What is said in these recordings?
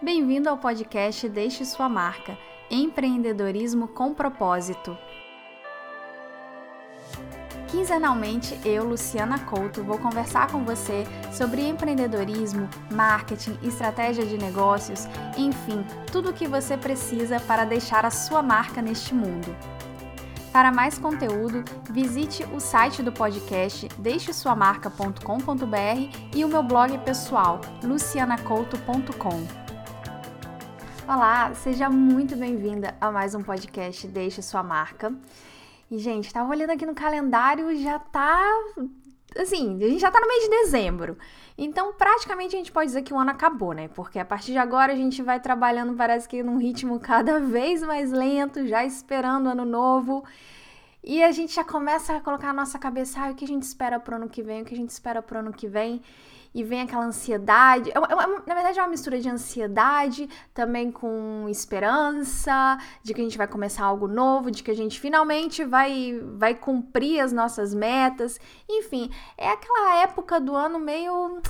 Bem-vindo ao podcast Deixe Sua Marca Empreendedorismo com Propósito. Quinzenalmente, eu, Luciana Couto, vou conversar com você sobre empreendedorismo, marketing, estratégia de negócios, enfim, tudo o que você precisa para deixar a sua marca neste mundo. Para mais conteúdo, visite o site do podcast deixesuamarca.com.br e o meu blog pessoal, lucianacouto.com. Olá, seja muito bem-vinda a mais um podcast Deixe Sua Marca. E, gente, tava olhando aqui no calendário, já tá. Assim, a gente já tá no mês de dezembro. Então, praticamente a gente pode dizer que o ano acabou, né? Porque a partir de agora a gente vai trabalhando, parece que num ritmo cada vez mais lento, já esperando o ano novo. E a gente já começa a colocar na nossa cabeça ah, o que a gente espera pro ano que vem, o que a gente espera pro ano que vem. E vem aquela ansiedade. É é na verdade, é uma mistura de ansiedade, também com esperança, de que a gente vai começar algo novo, de que a gente finalmente vai, vai cumprir as nossas metas. Enfim, é aquela época do ano meio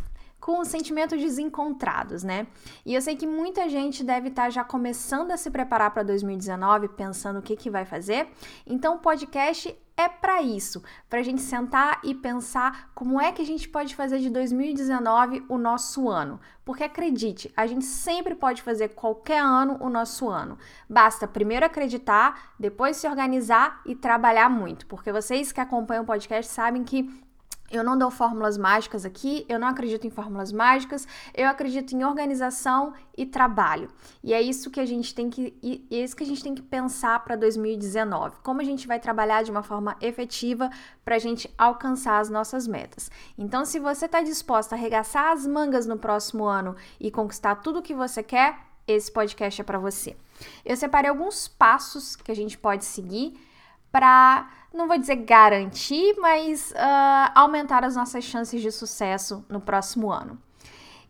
com sentimentos desencontrados, né? E eu sei que muita gente deve estar tá já começando a se preparar para 2019, pensando o que, que vai fazer. Então, o podcast é para isso, para a gente sentar e pensar como é que a gente pode fazer de 2019 o nosso ano. Porque acredite, a gente sempre pode fazer qualquer ano o nosso ano. Basta primeiro acreditar, depois se organizar e trabalhar muito. Porque vocês que acompanham o podcast sabem que eu não dou fórmulas mágicas aqui, eu não acredito em fórmulas mágicas, eu acredito em organização e trabalho. E é isso que a gente tem que é isso que a gente tem que pensar para 2019. Como a gente vai trabalhar de uma forma efetiva para a gente alcançar as nossas metas. Então, se você está disposta a arregaçar as mangas no próximo ano e conquistar tudo o que você quer, esse podcast é para você. Eu separei alguns passos que a gente pode seguir para, não vou dizer garantir, mas uh, aumentar as nossas chances de sucesso no próximo ano.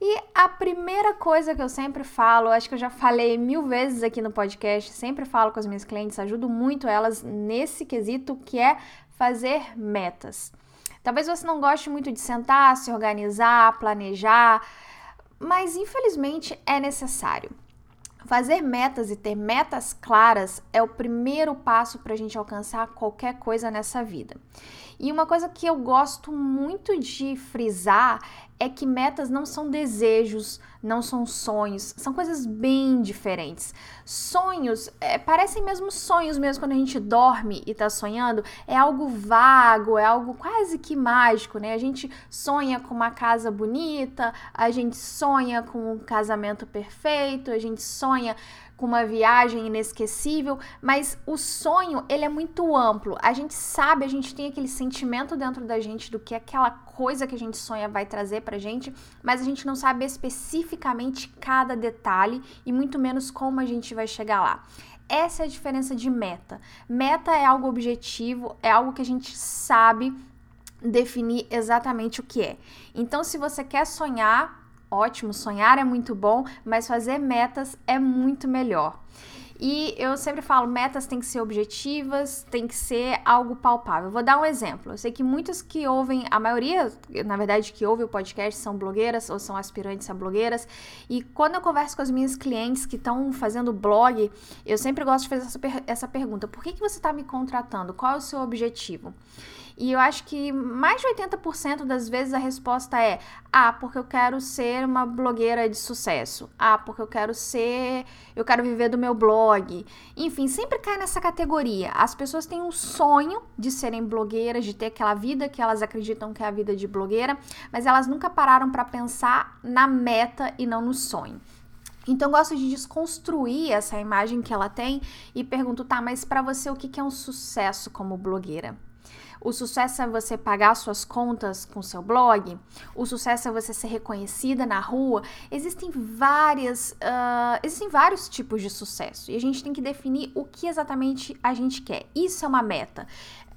E a primeira coisa que eu sempre falo, acho que eu já falei mil vezes aqui no podcast, sempre falo com as minhas clientes, ajudo muito elas nesse quesito que é fazer metas. Talvez você não goste muito de sentar, se organizar, planejar, mas infelizmente é necessário. Fazer metas e ter metas claras é o primeiro passo para a gente alcançar qualquer coisa nessa vida. E uma coisa que eu gosto muito de frisar é que metas não são desejos, não são sonhos, são coisas bem diferentes. Sonhos é, parecem mesmo sonhos mesmo quando a gente dorme e tá sonhando, é algo vago, é algo quase que mágico, né? A gente sonha com uma casa bonita, a gente sonha com um casamento perfeito, a gente sonha com uma viagem inesquecível, mas o sonho, ele é muito amplo. A gente sabe, a gente tem aquele sentimento dentro da gente do que aquela coisa que a gente sonha vai trazer pra gente, mas a gente não sabe especificamente cada detalhe e muito menos como a gente vai chegar lá. Essa é a diferença de meta. Meta é algo objetivo, é algo que a gente sabe definir exatamente o que é. Então, se você quer sonhar, ótimo, sonhar é muito bom, mas fazer metas é muito melhor. E eu sempre falo, metas têm que ser objetivas, tem que ser algo palpável. Vou dar um exemplo. Eu sei que muitos que ouvem, a maioria, na verdade, que ouve o podcast são blogueiras ou são aspirantes a blogueiras. E quando eu converso com as minhas clientes que estão fazendo blog, eu sempre gosto de fazer essa, per essa pergunta: por que, que você está me contratando? Qual é o seu objetivo? E eu acho que mais de 80% das vezes a resposta é: ah, porque eu quero ser uma blogueira de sucesso. Ah, porque eu quero ser, eu quero viver do meu blog. Enfim, sempre cai nessa categoria. As pessoas têm um sonho de serem blogueiras, de ter aquela vida que elas acreditam que é a vida de blogueira, mas elas nunca pararam para pensar na meta e não no sonho. Então eu gosto de desconstruir essa imagem que ela tem e pergunto, tá, mas para você o que é um sucesso como blogueira? O sucesso é você pagar suas contas com seu blog. O sucesso é você ser reconhecida na rua. Existem várias, uh, existem vários tipos de sucesso e a gente tem que definir o que exatamente a gente quer. Isso é uma meta.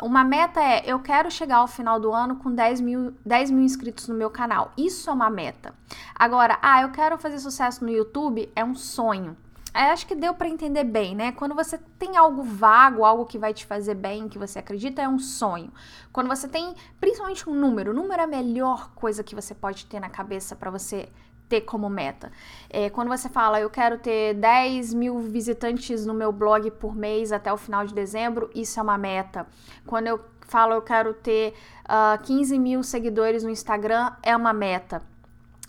Uma meta é eu quero chegar ao final do ano com 10 mil, 10 mil inscritos no meu canal. Isso é uma meta. Agora, ah, eu quero fazer sucesso no YouTube é um sonho acho que deu para entender bem, né? Quando você tem algo vago, algo que vai te fazer bem, que você acredita, é um sonho. Quando você tem, principalmente um número, o número é a melhor coisa que você pode ter na cabeça para você ter como meta. É, quando você fala, eu quero ter 10 mil visitantes no meu blog por mês até o final de dezembro, isso é uma meta. Quando eu falo, eu quero ter uh, ah, 15 mil seguidores no Instagram, é uma meta.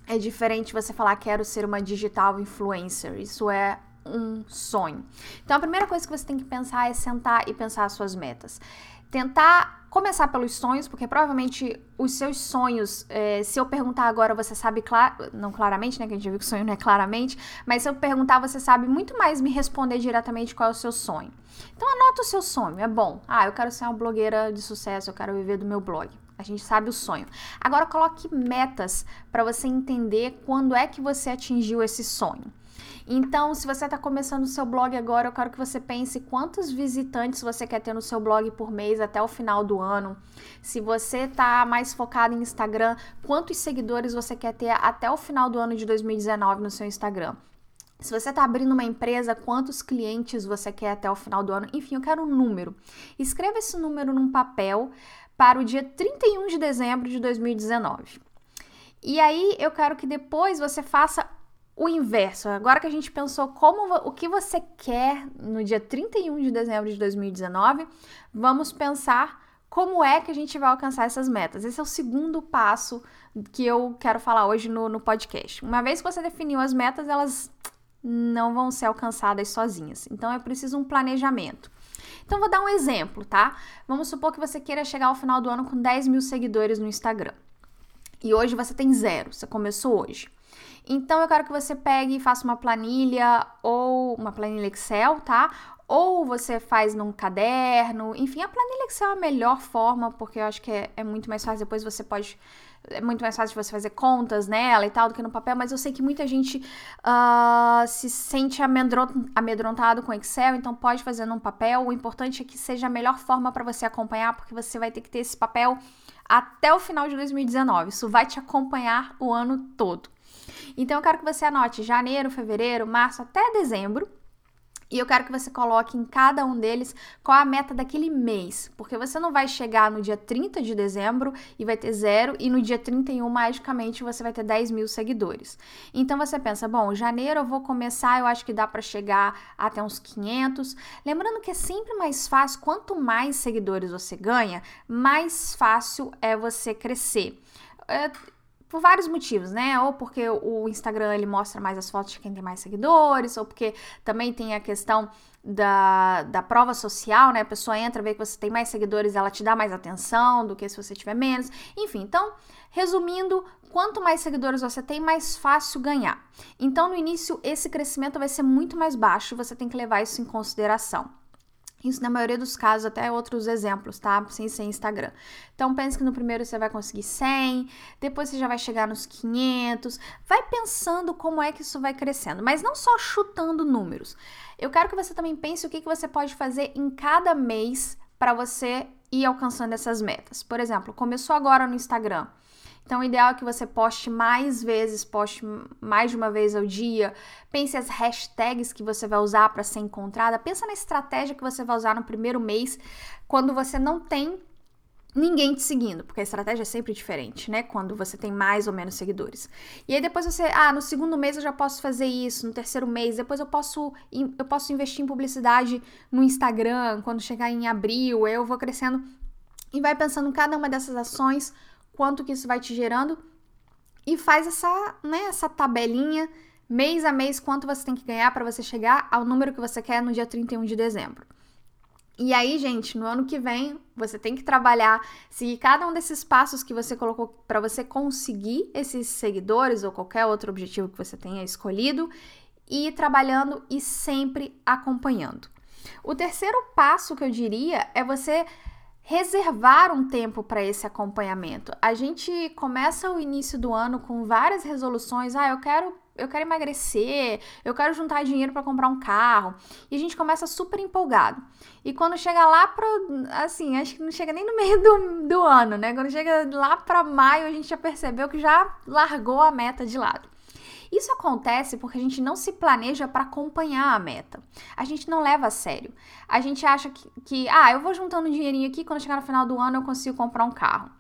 É diferente você falar, quero ser uma digital influencer. Isso é um sonho. Então, a primeira coisa que você tem que pensar é sentar e pensar as suas metas. Tentar começar pelos sonhos, porque provavelmente os seus sonhos, é, se eu perguntar agora, você sabe, não claramente, né? Que a gente viu que sonho não é claramente, mas se eu perguntar, você sabe muito mais me responder diretamente qual é o seu sonho. Então, anota o seu sonho, é bom. Ah, eu quero ser uma blogueira de sucesso, eu quero viver do meu blog. A gente sabe o sonho. Agora coloque metas para você entender quando é que você atingiu esse sonho. Então, se você está começando o seu blog agora, eu quero que você pense quantos visitantes você quer ter no seu blog por mês até o final do ano. Se você está mais focado em Instagram, quantos seguidores você quer ter até o final do ano de 2019 no seu Instagram. Se você está abrindo uma empresa, quantos clientes você quer até o final do ano? Enfim, eu quero um número. Escreva esse número num papel para o dia 31 de dezembro de 2019. E aí eu quero que depois você faça o inverso. Agora que a gente pensou como o que você quer no dia 31 de dezembro de 2019, vamos pensar como é que a gente vai alcançar essas metas. Esse é o segundo passo que eu quero falar hoje no, no podcast. Uma vez que você definiu as metas, elas não vão ser alcançadas sozinhas. Então é preciso um planejamento. Então vou dar um exemplo, tá? Vamos supor que você queira chegar ao final do ano com 10 mil seguidores no Instagram. E hoje você tem zero, você começou hoje. Então eu quero que você pegue e faça uma planilha ou uma planilha Excel, tá? Ou você faz num caderno, enfim, a planilha Excel é a melhor forma, porque eu acho que é, é muito mais fácil. Depois você pode é muito mais fácil você fazer contas nela e tal do que no papel, mas eu sei que muita gente uh, se sente amedrontado com Excel, então pode fazer num papel. O importante é que seja a melhor forma para você acompanhar, porque você vai ter que ter esse papel até o final de 2019. Isso vai te acompanhar o ano todo. Então eu quero que você anote janeiro, fevereiro, março até dezembro. E eu quero que você coloque em cada um deles qual a meta daquele mês, porque você não vai chegar no dia 30 de dezembro e vai ter zero, e no dia 31, magicamente, você vai ter 10 mil seguidores. Então você pensa, bom, janeiro eu vou começar, eu acho que dá para chegar até uns 500. Lembrando que é sempre mais fácil, quanto mais seguidores você ganha, mais fácil é você crescer. Por vários motivos, né? Ou porque o Instagram ele mostra mais as fotos de quem tem mais seguidores, ou porque também tem a questão da, da prova social, né? A pessoa entra, vê que você tem mais seguidores, ela te dá mais atenção do que se você tiver menos. Enfim, então, resumindo, quanto mais seguidores você tem, mais fácil ganhar. Então, no início, esse crescimento vai ser muito mais baixo, você tem que levar isso em consideração. Isso na maioria dos casos, até outros exemplos, tá? Sem ser Instagram. Então pense que no primeiro você vai conseguir 100, depois você já vai chegar nos 500. Vai pensando como é que isso vai crescendo, mas não só chutando números. Eu quero que você também pense o que, que você pode fazer em cada mês para você ir alcançando essas metas. Por exemplo, começou agora no Instagram. Então, o ideal é que você poste mais vezes, poste mais de uma vez ao dia. Pense as hashtags que você vai usar para ser encontrada. Pensa na estratégia que você vai usar no primeiro mês, quando você não tem ninguém te seguindo, porque a estratégia é sempre diferente, né? Quando você tem mais ou menos seguidores. E aí depois você, ah, no segundo mês eu já posso fazer isso, no terceiro mês, depois eu posso eu posso investir em publicidade no Instagram, quando chegar em abril, eu vou crescendo e vai pensando em cada uma dessas ações quanto que isso vai te gerando e faz essa, né, essa tabelinha mês a mês quanto você tem que ganhar para você chegar ao número que você quer no dia 31 de dezembro. E aí, gente, no ano que vem, você tem que trabalhar, seguir cada um desses passos que você colocou para você conseguir esses seguidores ou qualquer outro objetivo que você tenha escolhido e ir trabalhando e sempre acompanhando. O terceiro passo que eu diria é você reservar um tempo para esse acompanhamento. A gente começa o início do ano com várias resoluções. Ah, eu quero eu quero emagrecer, eu quero juntar dinheiro para comprar um carro. E a gente começa super empolgado. E quando chega lá pro. Assim, acho que não chega nem no meio do, do ano, né? Quando chega lá para maio, a gente já percebeu que já largou a meta de lado. Isso acontece porque a gente não se planeja para acompanhar a meta. A gente não leva a sério. A gente acha que, que, ah, eu vou juntando dinheirinho aqui, quando chegar no final do ano eu consigo comprar um carro.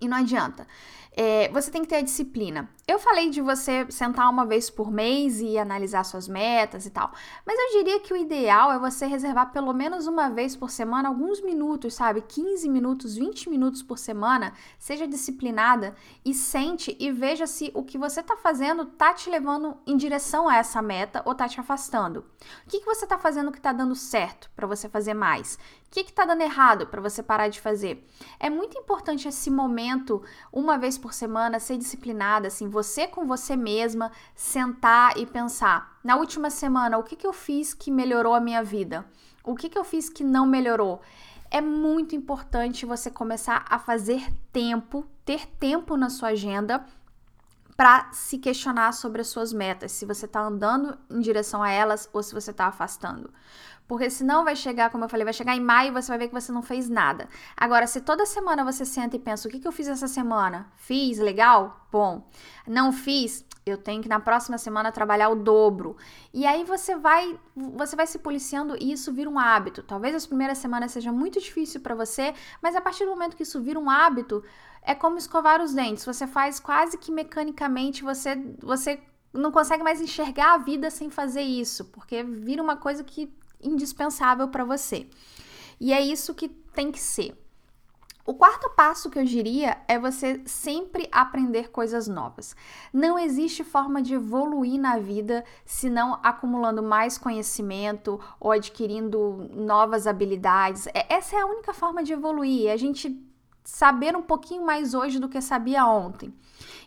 E não adianta. É, você tem que ter a disciplina. Eu falei de você sentar uma vez por mês e analisar suas metas e tal, mas eu diria que o ideal é você reservar pelo menos uma vez por semana alguns minutos, sabe? 15 minutos, 20 minutos por semana. Seja disciplinada e sente e veja se o que você tá fazendo tá te levando em direção a essa meta ou tá te afastando. O que, que você tá fazendo que tá dando certo para você fazer mais? O que está dando errado para você parar de fazer? É muito importante esse momento, uma vez por semana, ser disciplinada, assim, você com você mesma, sentar e pensar: na última semana, o que, que eu fiz que melhorou a minha vida? O que, que eu fiz que não melhorou? É muito importante você começar a fazer tempo, ter tempo na sua agenda para se questionar sobre as suas metas, se você está andando em direção a elas ou se você está afastando. Porque senão vai chegar, como eu falei, vai chegar em maio e você vai ver que você não fez nada. Agora, se toda semana você senta e pensa, o que, que eu fiz essa semana? Fiz, legal? Bom. Não fiz? Eu tenho que na próxima semana trabalhar o dobro. E aí você vai, você vai se policiando e isso vira um hábito. Talvez as primeiras semanas seja muito difícil para você, mas a partir do momento que isso vira um hábito, é como escovar os dentes. Você faz quase que mecanicamente, você você não consegue mais enxergar a vida sem fazer isso, porque vira uma coisa que indispensável para você. E é isso que tem que ser. O quarto passo que eu diria é você sempre aprender coisas novas. Não existe forma de evoluir na vida se não acumulando mais conhecimento ou adquirindo novas habilidades. É, essa é a única forma de evoluir. É a gente saber um pouquinho mais hoje do que sabia ontem.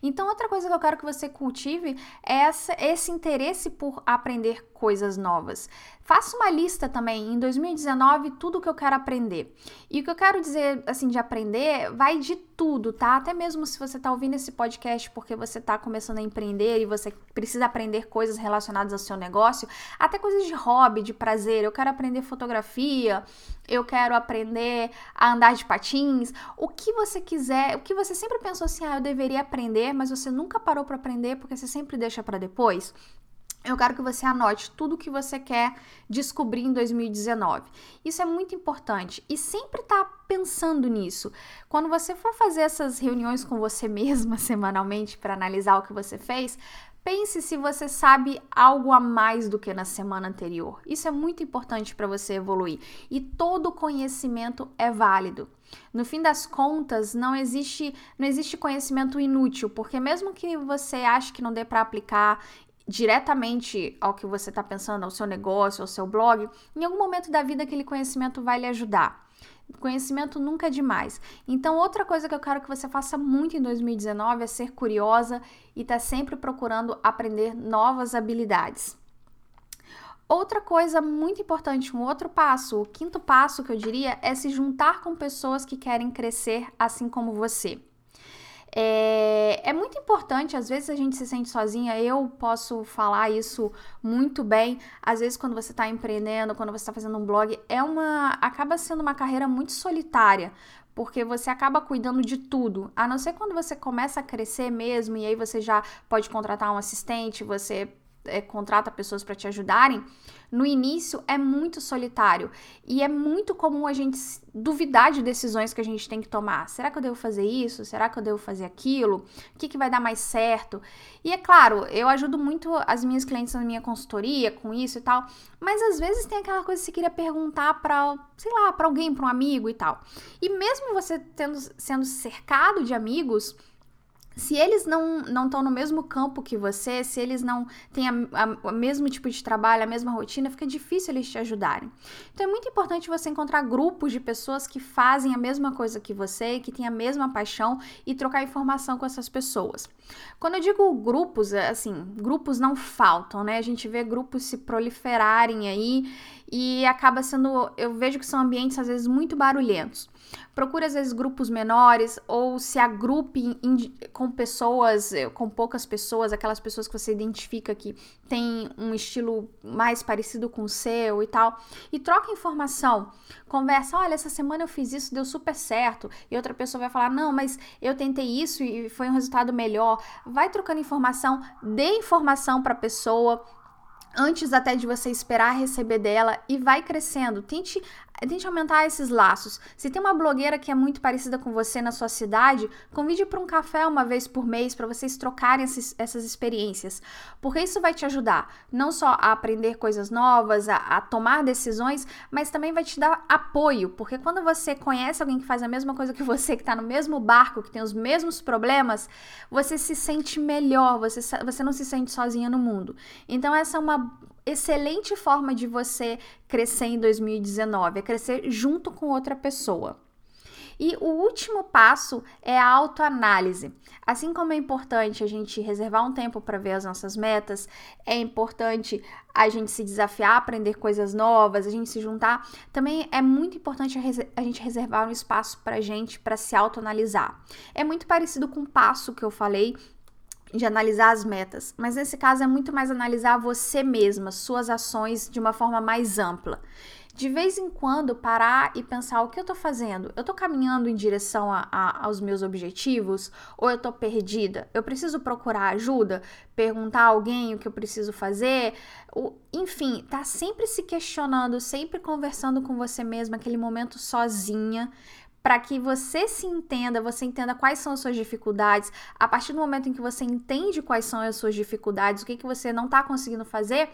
Então, outra coisa que eu quero que você cultive é essa, esse interesse por aprender coisas novas. Faça uma lista também, em 2019, tudo que eu quero aprender. E o que eu quero dizer, assim, de aprender, vai de tudo, tá? Até mesmo se você tá ouvindo esse podcast porque você tá começando a empreender e você precisa aprender coisas relacionadas ao seu negócio, até coisas de hobby, de prazer. Eu quero aprender fotografia, eu quero aprender a andar de patins, o que você quiser, o que você sempre pensou assim, ah, eu deveria aprender, mas você nunca parou para aprender porque você sempre deixa para depois. Eu quero que você anote tudo o que você quer descobrir em 2019. Isso é muito importante e sempre tá pensando nisso. Quando você for fazer essas reuniões com você mesma semanalmente para analisar o que você fez, Pense se você sabe algo a mais do que na semana anterior. Isso é muito importante para você evoluir. E todo conhecimento é válido. No fim das contas, não existe, não existe conhecimento inútil, porque mesmo que você ache que não dê para aplicar diretamente ao que você está pensando, ao seu negócio, ao seu blog, em algum momento da vida aquele conhecimento vai lhe ajudar. Conhecimento nunca é demais. Então, outra coisa que eu quero que você faça muito em 2019 é ser curiosa e estar tá sempre procurando aprender novas habilidades. Outra coisa muito importante, um outro passo, o quinto passo que eu diria é se juntar com pessoas que querem crescer assim como você. É, é, muito importante, às vezes a gente se sente sozinha, eu posso falar isso muito bem. Às vezes, quando você está empreendendo, quando você está fazendo um blog, é uma. acaba sendo uma carreira muito solitária. Porque você acaba cuidando de tudo. A não ser quando você começa a crescer mesmo, e aí você já pode contratar um assistente, você é, contrata pessoas para te ajudarem, no início é muito solitário e é muito comum a gente duvidar de decisões que a gente tem que tomar. Será que eu devo fazer isso? Será que eu devo fazer aquilo? O que, que vai dar mais certo? E é claro, eu ajudo muito as minhas clientes na minha consultoria com isso e tal, mas às vezes tem aquela coisa que você queria perguntar para, sei lá, para alguém, para um amigo e tal. E mesmo você tendo, sendo cercado de amigos, se eles não estão no mesmo campo que você, se eles não têm o mesmo tipo de trabalho, a mesma rotina, fica difícil eles te ajudarem. Então é muito importante você encontrar grupos de pessoas que fazem a mesma coisa que você, que têm a mesma paixão e trocar informação com essas pessoas. Quando eu digo grupos, é, assim, grupos não faltam, né? A gente vê grupos se proliferarem aí e acaba sendo, eu vejo que são ambientes às vezes muito barulhentos. Procure às vezes grupos menores ou se agrupe com pessoas, eh, com poucas pessoas, aquelas pessoas que você identifica que tem um estilo mais parecido com o seu e tal. E troca informação. Conversa, olha, essa semana eu fiz isso, deu super certo. E outra pessoa vai falar, não, mas eu tentei isso e foi um resultado melhor. Vai trocando informação, dê informação para a pessoa antes até de você esperar receber dela e vai crescendo. Tente tente aumentar esses laços. Se tem uma blogueira que é muito parecida com você na sua cidade, convide para um café uma vez por mês para vocês trocarem esses, essas experiências, porque isso vai te ajudar não só a aprender coisas novas, a, a tomar decisões, mas também vai te dar apoio, porque quando você conhece alguém que faz a mesma coisa que você, que está no mesmo barco, que tem os mesmos problemas, você se sente melhor, você, você não se sente sozinha no mundo. Então, essa é uma excelente forma de você crescer em 2019, é crescer junto com outra pessoa. E o último passo é a autoanálise. Assim como é importante a gente reservar um tempo para ver as nossas metas, é importante a gente se desafiar, aprender coisas novas, a gente se juntar, também é muito importante a, gente reservar um espaço para a gente para se autoanalisar. É muito parecido com o passo que eu falei de analisar as metas, mas nesse caso é muito mais analisar você mesma, suas ações de uma forma mais ampla. De vez em quando parar e pensar o que eu tô fazendo? Eu tô caminhando em direção a, a, aos meus objetivos ou eu tô perdida? Eu preciso procurar ajuda? Perguntar a alguém o que eu preciso fazer? O, enfim, tá sempre se questionando, sempre conversando com você mesma, aquele momento sozinha para que você se entenda, você entenda quais são as suas dificuldades. A partir do momento em que você entende quais são as suas dificuldades, o que, que você não está conseguindo fazer,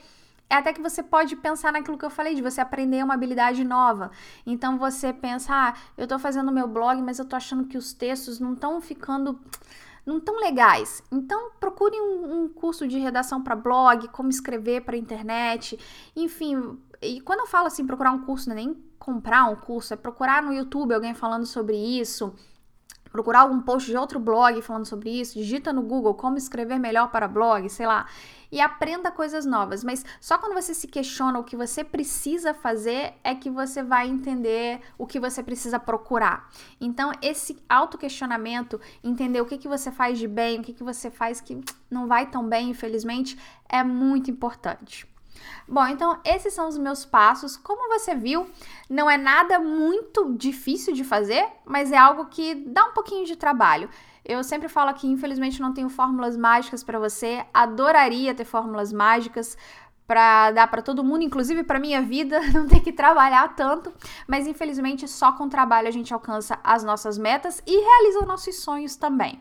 é até que você pode pensar naquilo que eu falei, de você aprender uma habilidade nova. Então você pensa, ah, eu estou fazendo meu blog, mas eu estou achando que os textos não estão ficando não tão legais. Então procure um, um curso de redação para blog, como escrever para internet, enfim. E quando eu falo assim, procurar um curso, não é nem comprar um curso, é procurar no YouTube alguém falando sobre isso, procurar algum post de outro blog falando sobre isso, digita no Google como escrever melhor para blog, sei lá, e aprenda coisas novas. Mas só quando você se questiona o que você precisa fazer é que você vai entender o que você precisa procurar. Então, esse autoquestionamento, entender o que, que você faz de bem, o que, que você faz que não vai tão bem, infelizmente, é muito importante. Bom, então esses são os meus passos. Como você viu, não é nada muito difícil de fazer, mas é algo que dá um pouquinho de trabalho. Eu sempre falo que infelizmente não tenho fórmulas mágicas para você. Adoraria ter fórmulas mágicas para dar para todo mundo, inclusive para minha vida, não ter que trabalhar tanto, mas infelizmente só com trabalho a gente alcança as nossas metas e realiza os nossos sonhos também.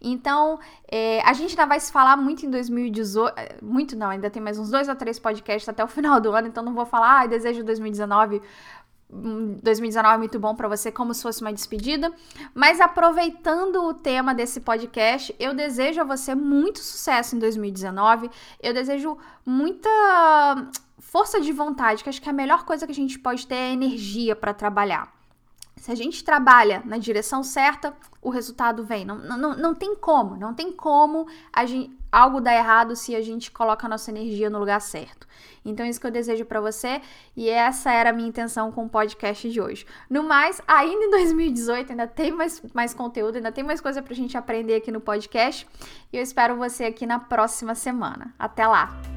Então, é, a gente ainda vai se falar muito em 2018. É, muito não, ainda tem mais uns dois ou três podcasts até o final do ano, então não vou falar, ah, desejo 2019 2019 é muito bom para você, como se fosse uma despedida. Mas aproveitando o tema desse podcast, eu desejo a você muito sucesso em 2019. Eu desejo muita força de vontade, que acho que a melhor coisa que a gente pode ter é energia para trabalhar. Se a gente trabalha na direção certa, o resultado vem. Não, não, não tem como, não tem como gente, algo dar errado se a gente coloca a nossa energia no lugar certo. Então, isso que eu desejo para você e essa era a minha intenção com o podcast de hoje. No mais, ainda em 2018, ainda tem mais, mais conteúdo, ainda tem mais coisa pra gente aprender aqui no podcast e eu espero você aqui na próxima semana. Até lá!